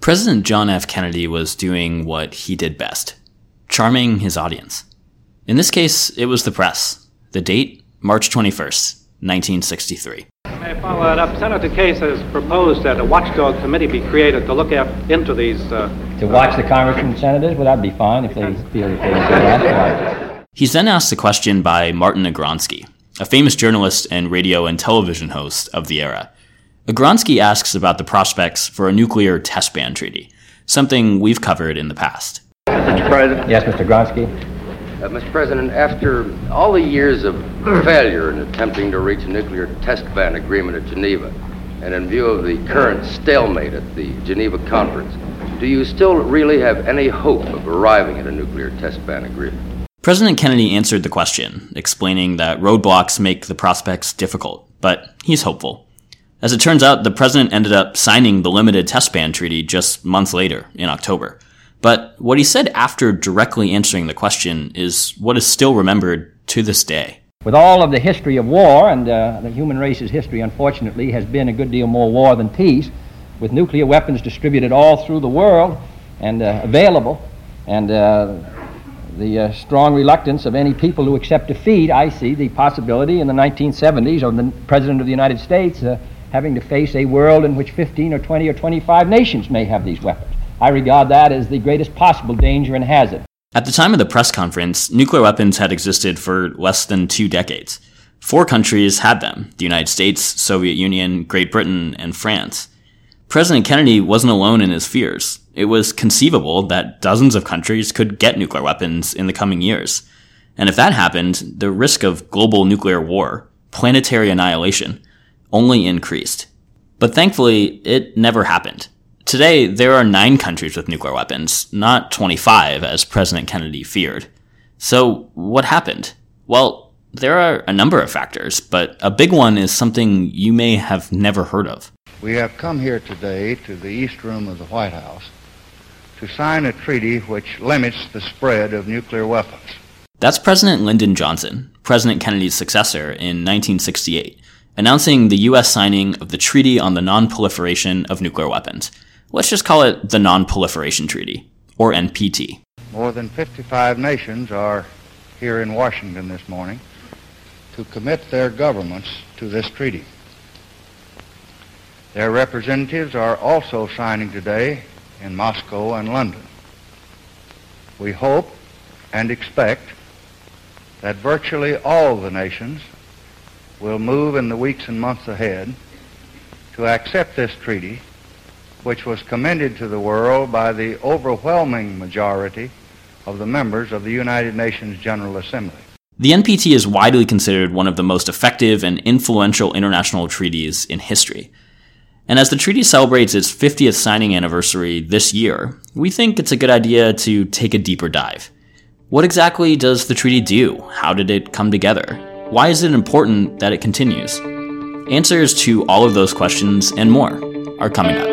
President John F. Kennedy was doing what he did best charming his audience. In this case, it was the press. The date, March 21st, 1963. May I follow that up? Senator Case has proposed that a watchdog committee be created to look at, into these. Uh, to watch the congressmen and senators? Well, that'd be fine if they feel that they that. He's then asked a question by Martin Agronsky, a famous journalist and radio and television host of the era. Agronsky asks about the prospects for a nuclear test ban treaty, something we've covered in the past. Mr. President? Yes, Mr. Agronsky? Uh, Mr. President, after all the years of failure in attempting to reach a nuclear test ban agreement at Geneva, and in view of the current stalemate at the Geneva conference, do you still really have any hope of arriving at a nuclear test ban agreement? President Kennedy answered the question, explaining that roadblocks make the prospects difficult, but he's hopeful. As it turns out, the president ended up signing the limited test ban treaty just months later, in October. But what he said after directly answering the question is what is still remembered to this day. With all of the history of war, and uh, the human race's history, unfortunately, has been a good deal more war than peace, with nuclear weapons distributed all through the world and uh, available, and uh, the uh, strong reluctance of any people to accept defeat, I see the possibility in the 1970s of the President of the United States uh, having to face a world in which 15 or 20 or 25 nations may have these weapons. I regard that as the greatest possible danger and hazard. At the time of the press conference, nuclear weapons had existed for less than two decades. Four countries had them the United States, Soviet Union, Great Britain, and France. President Kennedy wasn't alone in his fears. It was conceivable that dozens of countries could get nuclear weapons in the coming years. And if that happened, the risk of global nuclear war, planetary annihilation, only increased. But thankfully, it never happened. Today, there are nine countries with nuclear weapons, not 25 as President Kennedy feared. So, what happened? Well, there are a number of factors, but a big one is something you may have never heard of. We have come here today to the East Room of the White House to sign a treaty which limits the spread of nuclear weapons. That's President Lyndon Johnson, President Kennedy's successor in 1968 announcing the U.S. signing of the Treaty on the Non-Proliferation of Nuclear Weapons. Let's just call it the Non-Proliferation Treaty, or NPT. More than 55 nations are here in Washington this morning to commit their governments to this treaty. Their representatives are also signing today in Moscow and London. We hope and expect that virtually all the nations will move in the weeks and months ahead to accept this treaty, which was commended to the world by the overwhelming majority of the members of the United Nations General Assembly. The NPT is widely considered one of the most effective and influential international treaties in history. And as the treaty celebrates its 50th signing anniversary this year, we think it's a good idea to take a deeper dive. What exactly does the treaty do? How did it come together? Why is it important that it continues? Answers to all of those questions and more are coming up.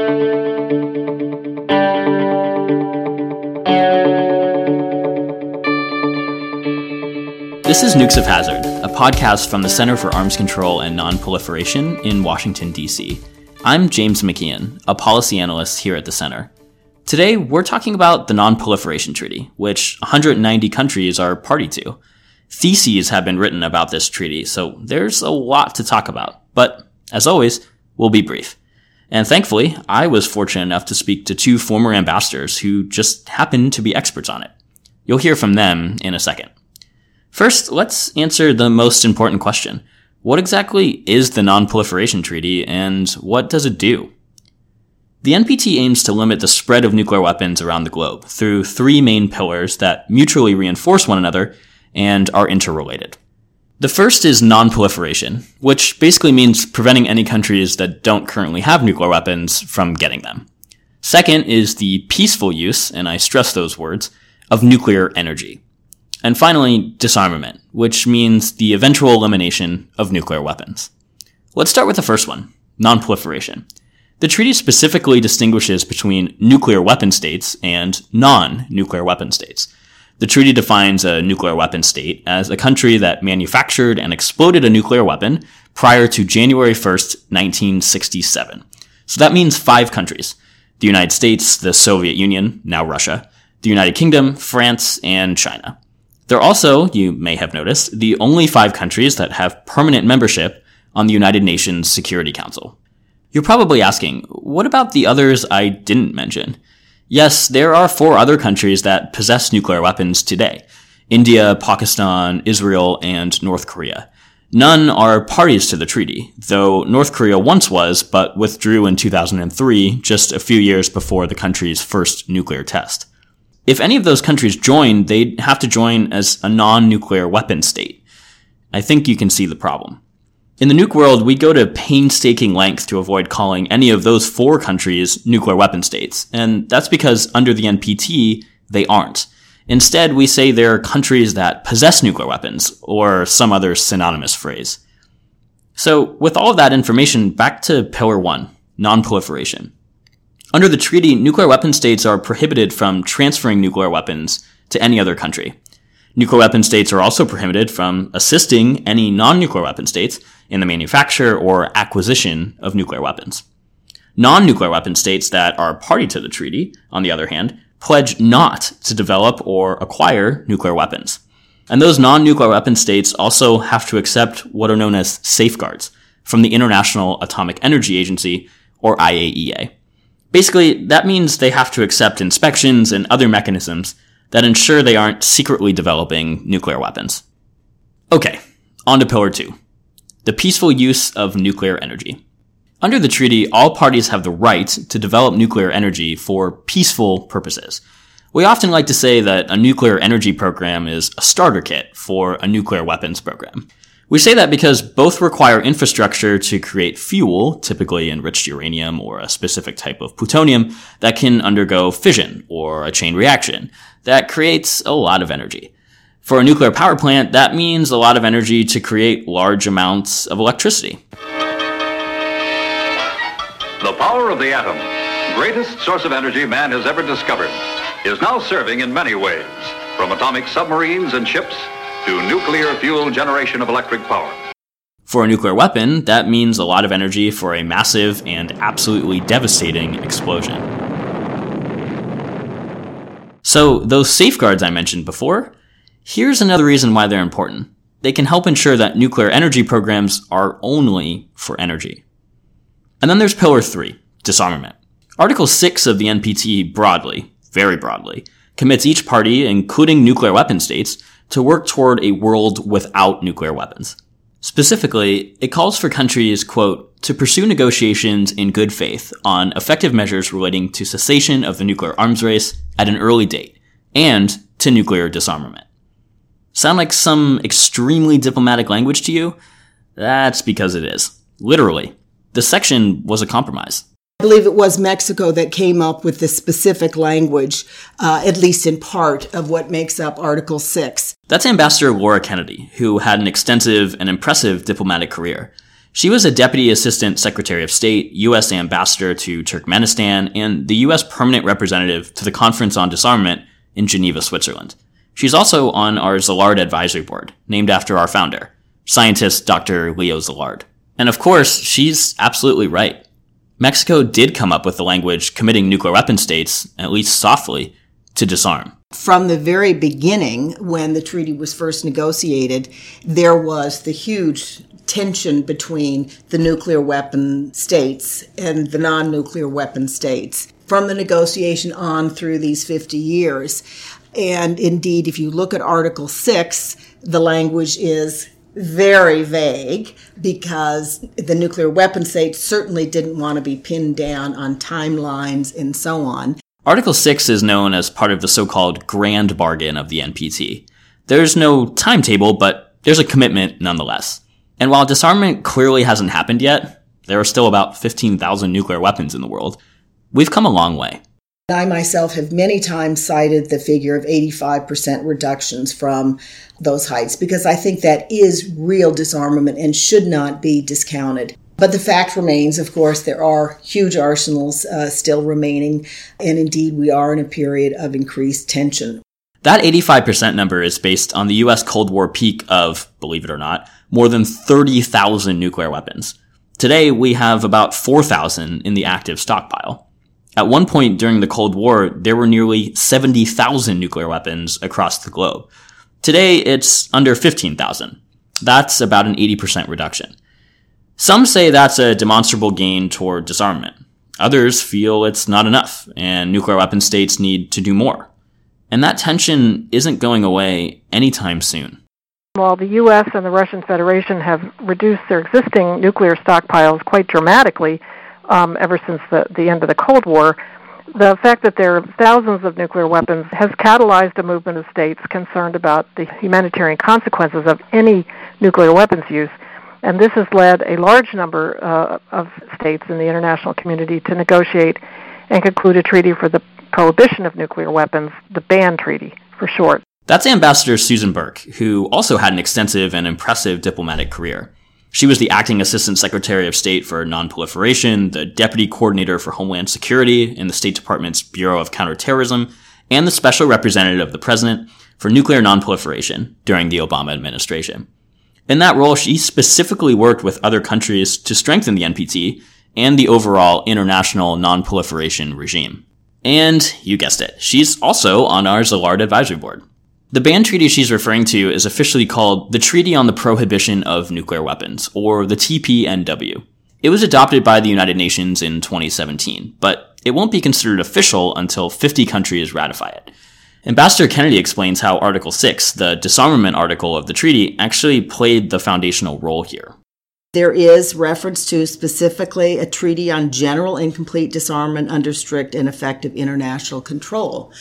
This is Nukes of Hazard, a podcast from the Center for Arms Control and Nonproliferation in Washington, D.C. I'm James McKeon, a policy analyst here at the center. Today, we're talking about the Non-Proliferation Treaty, which 190 countries are party to. Theses have been written about this treaty, so there's a lot to talk about. But, as always, we'll be brief. And thankfully, I was fortunate enough to speak to two former ambassadors who just happen to be experts on it. You'll hear from them in a second. First, let's answer the most important question. What exactly is the Non-Proliferation Treaty and what does it do? The NPT aims to limit the spread of nuclear weapons around the globe through three main pillars that mutually reinforce one another and are interrelated. The first is non-proliferation, which basically means preventing any countries that don't currently have nuclear weapons from getting them. Second is the peaceful use, and I stress those words, of nuclear energy. And finally, disarmament, which means the eventual elimination of nuclear weapons. Let's start with the first one, non-proliferation. The treaty specifically distinguishes between nuclear weapon states and non-nuclear weapon states. The treaty defines a nuclear weapon state as a country that manufactured and exploded a nuclear weapon prior to January 1st, 1967. So that means five countries. the United States, the Soviet Union, now Russia, the United Kingdom, France, and China. They're also, you may have noticed, the only five countries that have permanent membership on the United Nations Security Council. You're probably asking, what about the others I didn't mention? Yes, there are four other countries that possess nuclear weapons today. India, Pakistan, Israel, and North Korea. None are parties to the treaty, though North Korea once was, but withdrew in 2003, just a few years before the country's first nuclear test. If any of those countries join, they'd have to join as a non-nuclear weapon state. I think you can see the problem. In the nuke world, we go to painstaking lengths to avoid calling any of those four countries nuclear weapon states, and that's because under the NPT, they aren't. Instead, we say they're countries that possess nuclear weapons, or some other synonymous phrase. So, with all of that information, back to Pillar 1, non-proliferation. Under the treaty, nuclear weapon states are prohibited from transferring nuclear weapons to any other country. Nuclear weapon states are also prohibited from assisting any non-nuclear weapon states in the manufacture or acquisition of nuclear weapons. Non-nuclear weapon states that are party to the treaty, on the other hand, pledge not to develop or acquire nuclear weapons. And those non-nuclear weapon states also have to accept what are known as safeguards from the International Atomic Energy Agency, or IAEA. Basically, that means they have to accept inspections and other mechanisms that ensure they aren't secretly developing nuclear weapons. Okay, on to Pillar 2. The peaceful use of nuclear energy. Under the treaty, all parties have the right to develop nuclear energy for peaceful purposes. We often like to say that a nuclear energy program is a starter kit for a nuclear weapons program. We say that because both require infrastructure to create fuel, typically enriched uranium or a specific type of plutonium, that can undergo fission or a chain reaction that creates a lot of energy. For a nuclear power plant, that means a lot of energy to create large amounts of electricity. The power of the atom, greatest source of energy man has ever discovered, is now serving in many ways, from atomic submarines and ships to nuclear fuel generation of electric power. For a nuclear weapon, that means a lot of energy for a massive and absolutely devastating explosion. So, those safeguards I mentioned before, here's another reason why they're important. They can help ensure that nuclear energy programs are only for energy. And then there's Pillar 3, disarmament. Article 6 of the NPT broadly, very broadly, commits each party, including nuclear weapon states, to work toward a world without nuclear weapons. Specifically, it calls for countries, quote, to pursue negotiations in good faith on effective measures relating to cessation of the nuclear arms race at an early date and to nuclear disarmament. Sound like some extremely diplomatic language to you? That's because it is. Literally, the section was a compromise. I believe it was Mexico that came up with the specific language, uh, at least in part, of what makes up Article 6. That's Ambassador Laura Kennedy, who had an extensive and impressive diplomatic career. She was a Deputy Assistant Secretary of State, U.S. Ambassador to Turkmenistan, and the U.S. Permanent Representative to the Conference on Disarmament in Geneva, Switzerland. She's also on our Szilard Advisory Board, named after our founder, scientist Dr. Leo Szilard. And of course, she's absolutely right. Mexico did come up with the language committing nuclear weapon states, at least softly, to disarm. From the very beginning, when the treaty was first negotiated, there was the huge tension between the nuclear weapon states and the non nuclear weapon states from the negotiation on through these 50 years. And indeed, if you look at Article 6, the language is very vague because the nuclear weapon states certainly didn't want to be pinned down on timelines and so on. Article 6 is known as part of the so-called grand bargain of the NPT. There's no timetable, but there's a commitment nonetheless. And while disarmament clearly hasn't happened yet, there are still about 15,000 nuclear weapons in the world. We've come a long way. I myself have many times cited the figure of 85% reductions from those heights because I think that is real disarmament and should not be discounted. But the fact remains, of course, there are huge arsenals uh, still remaining, and indeed we are in a period of increased tension. That 85% number is based on the US Cold War peak of, believe it or not, more than 30,000 nuclear weapons. Today, we have about 4,000 in the active stockpile. At one point during the Cold War, there were nearly 70,000 nuclear weapons across the globe. Today, it's under 15,000. That's about an 80% reduction. Some say that's a demonstrable gain toward disarmament. Others feel it's not enough, and nuclear weapon states need to do more. And that tension isn't going away anytime soon. While the U.S. and the Russian Federation have reduced their existing nuclear stockpiles quite dramatically um, ever since the, the end of the Cold War, the fact that there are thousands of nuclear weapons has catalyzed a movement of states concerned about the humanitarian consequences of any nuclear weapons use. And this has led a large number uh, of states in the international community to negotiate and conclude a treaty for the prohibition of nuclear weapons, the BAN Treaty for short. That's Ambassador Susan Burke, who also had an extensive and impressive diplomatic career. She was the acting assistant secretary of state for nonproliferation, the deputy coordinator for homeland security in the State Department's Bureau of Counterterrorism, and the special representative of the president for nuclear nonproliferation during the Obama administration. In that role, she specifically worked with other countries to strengthen the NPT and the overall international nonproliferation regime. And you guessed it, she's also on our Szilard Advisory Board. The BAN treaty she's referring to is officially called the Treaty on the Prohibition of Nuclear Weapons, or the TPNW. It was adopted by the United Nations in 2017, but it won't be considered official until 50 countries ratify it. Ambassador Kennedy explains how Article 6, the disarmament article of the treaty, actually played the foundational role here. There is reference to specifically a treaty on general and complete disarmament under strict and effective international control.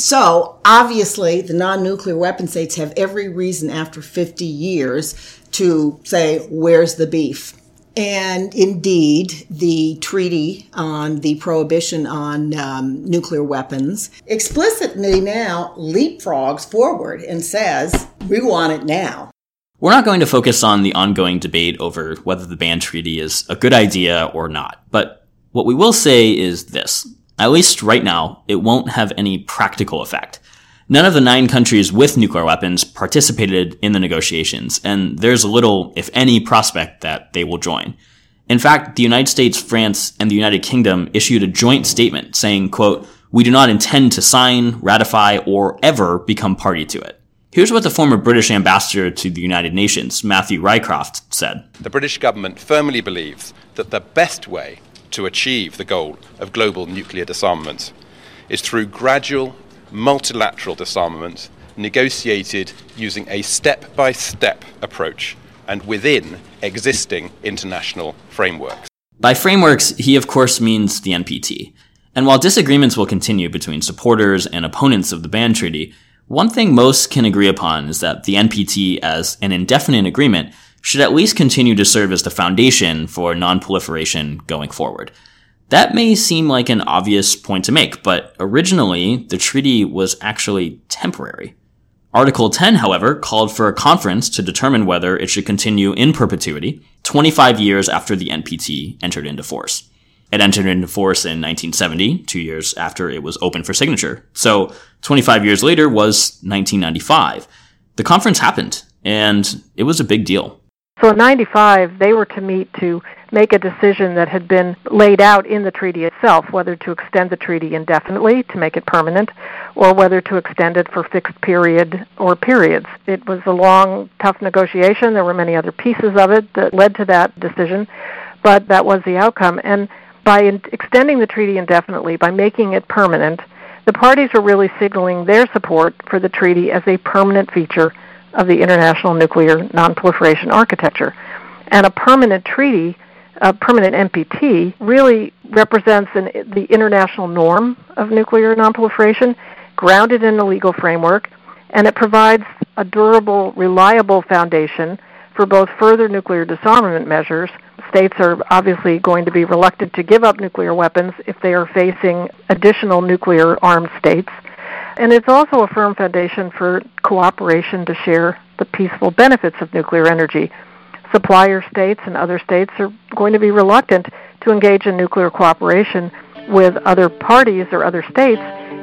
So, obviously, the non nuclear weapon states have every reason after 50 years to say, where's the beef? And indeed, the treaty on the prohibition on um, nuclear weapons explicitly now leapfrogs forward and says, we want it now. We're not going to focus on the ongoing debate over whether the BAN treaty is a good idea or not, but what we will say is this. At least right now, it won't have any practical effect. None of the nine countries with nuclear weapons participated in the negotiations, and there's little, if any, prospect that they will join. In fact, the United States, France, and the United Kingdom issued a joint statement saying, quote, we do not intend to sign, ratify, or ever become party to it. Here's what the former British ambassador to the United Nations, Matthew Rycroft, said. The British government firmly believes that the best way to achieve the goal of global nuclear disarmament is through gradual multilateral disarmament negotiated using a step by step approach and within existing international frameworks. By frameworks, he of course means the NPT. And while disagreements will continue between supporters and opponents of the BAN treaty, one thing most can agree upon is that the NPT as an indefinite agreement should at least continue to serve as the foundation for nonproliferation going forward. That may seem like an obvious point to make, but originally the treaty was actually temporary. Article 10, however, called for a conference to determine whether it should continue in perpetuity 25 years after the NPT entered into force. It entered into force in 1970, two years after it was open for signature. So 25 years later was 1995. The conference happened, and it was a big deal. So in 95, they were to meet to make a decision that had been laid out in the treaty itself, whether to extend the treaty indefinitely to make it permanent, or whether to extend it for fixed period or periods. It was a long, tough negotiation. There were many other pieces of it that led to that decision, but that was the outcome. And by in- extending the treaty indefinitely, by making it permanent, the parties were really signaling their support for the treaty as a permanent feature of the international nuclear nonproliferation architecture. And a permanent treaty, a permanent NPT, really represents an, the international norm of nuclear nonproliferation, grounded in a legal framework, and it provides a durable, reliable foundation for both further nuclear disarmament measures. States are obviously going to be reluctant to give up nuclear weapons if they are facing additional nuclear armed states and it's also a firm foundation for cooperation to share the peaceful benefits of nuclear energy. Supplier states and other states are going to be reluctant to engage in nuclear cooperation with other parties or other states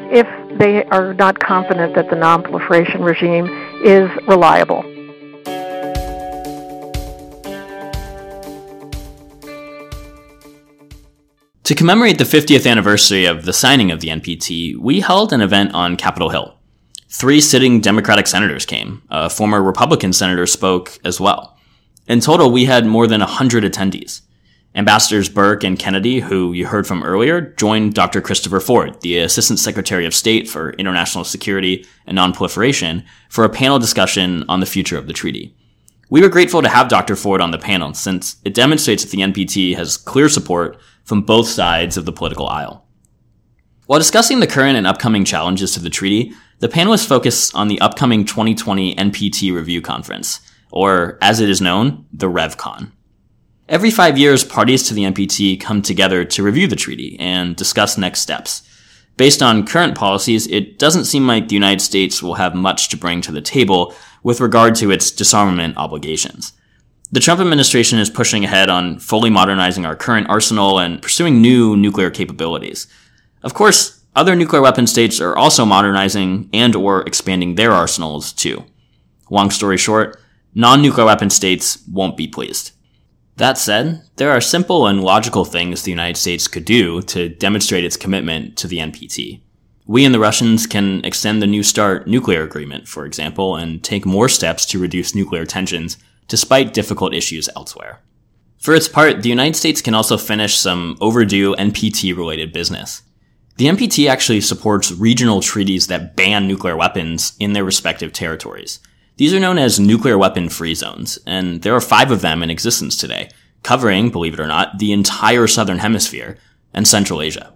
if they are not confident that the nonproliferation regime is reliable. To commemorate the 50th anniversary of the signing of the NPT, we held an event on Capitol Hill. Three sitting Democratic senators came. A former Republican senator spoke as well. In total, we had more than 100 attendees. Ambassadors Burke and Kennedy, who you heard from earlier, joined Dr. Christopher Ford, the Assistant Secretary of State for International Security and Nonproliferation, for a panel discussion on the future of the treaty. We were grateful to have Dr. Ford on the panel since it demonstrates that the NPT has clear support from both sides of the political aisle. While discussing the current and upcoming challenges to the treaty, the panelists focus on the upcoming 2020 NPT Review Conference, or as it is known, the RevCon. Every five years, parties to the NPT come together to review the treaty and discuss next steps. Based on current policies, it doesn't seem like the United States will have much to bring to the table with regard to its disarmament obligations. The Trump administration is pushing ahead on fully modernizing our current arsenal and pursuing new nuclear capabilities. Of course, other nuclear weapon states are also modernizing and or expanding their arsenals too. Long story short, non-nuclear weapon states won't be pleased. That said, there are simple and logical things the United States could do to demonstrate its commitment to the NPT. We and the Russians can extend the New START nuclear agreement, for example, and take more steps to reduce nuclear tensions despite difficult issues elsewhere. For its part, the United States can also finish some overdue NPT related business. The NPT actually supports regional treaties that ban nuclear weapons in their respective territories. These are known as nuclear weapon free zones, and there are five of them in existence today, covering, believe it or not, the entire southern hemisphere and Central Asia.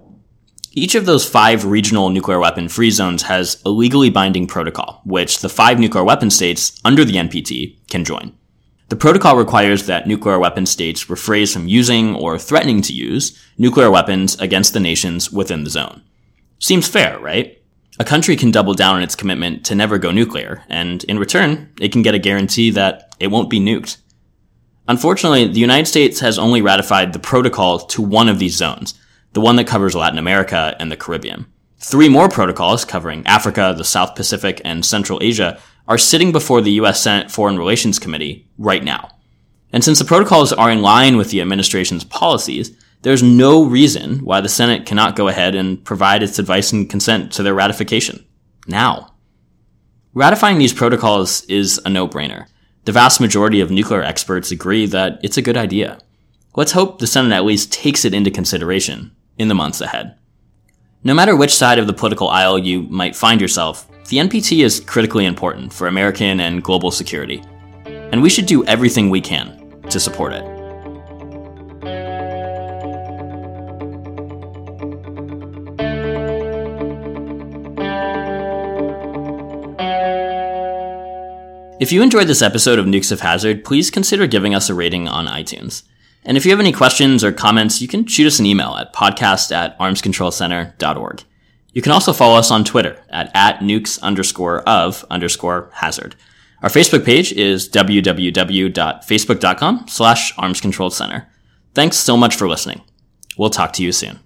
Each of those five regional nuclear weapon free zones has a legally binding protocol, which the five nuclear weapon states under the NPT can join. The protocol requires that nuclear weapon states refrain from using or threatening to use nuclear weapons against the nations within the zone. Seems fair, right? A country can double down on its commitment to never go nuclear, and in return, it can get a guarantee that it won't be nuked. Unfortunately, the United States has only ratified the protocol to one of these zones, the one that covers Latin America and the Caribbean. Three more protocols covering Africa, the South Pacific, and Central Asia are sitting before the U.S. Senate Foreign Relations Committee right now. And since the protocols are in line with the administration's policies, there's no reason why the Senate cannot go ahead and provide its advice and consent to their ratification. Now. Ratifying these protocols is a no-brainer. The vast majority of nuclear experts agree that it's a good idea. Let's hope the Senate at least takes it into consideration in the months ahead. No matter which side of the political aisle you might find yourself, the NPT is critically important for American and global security, and we should do everything we can to support it. If you enjoyed this episode of Nukes of Hazard, please consider giving us a rating on iTunes. And if you have any questions or comments, you can shoot us an email at podcast at armscontrolcenter.org. You can also follow us on Twitter at, at nukes underscore of underscore hazard. Our Facebook page is www.facebook.com slash arms control center. Thanks so much for listening. We'll talk to you soon.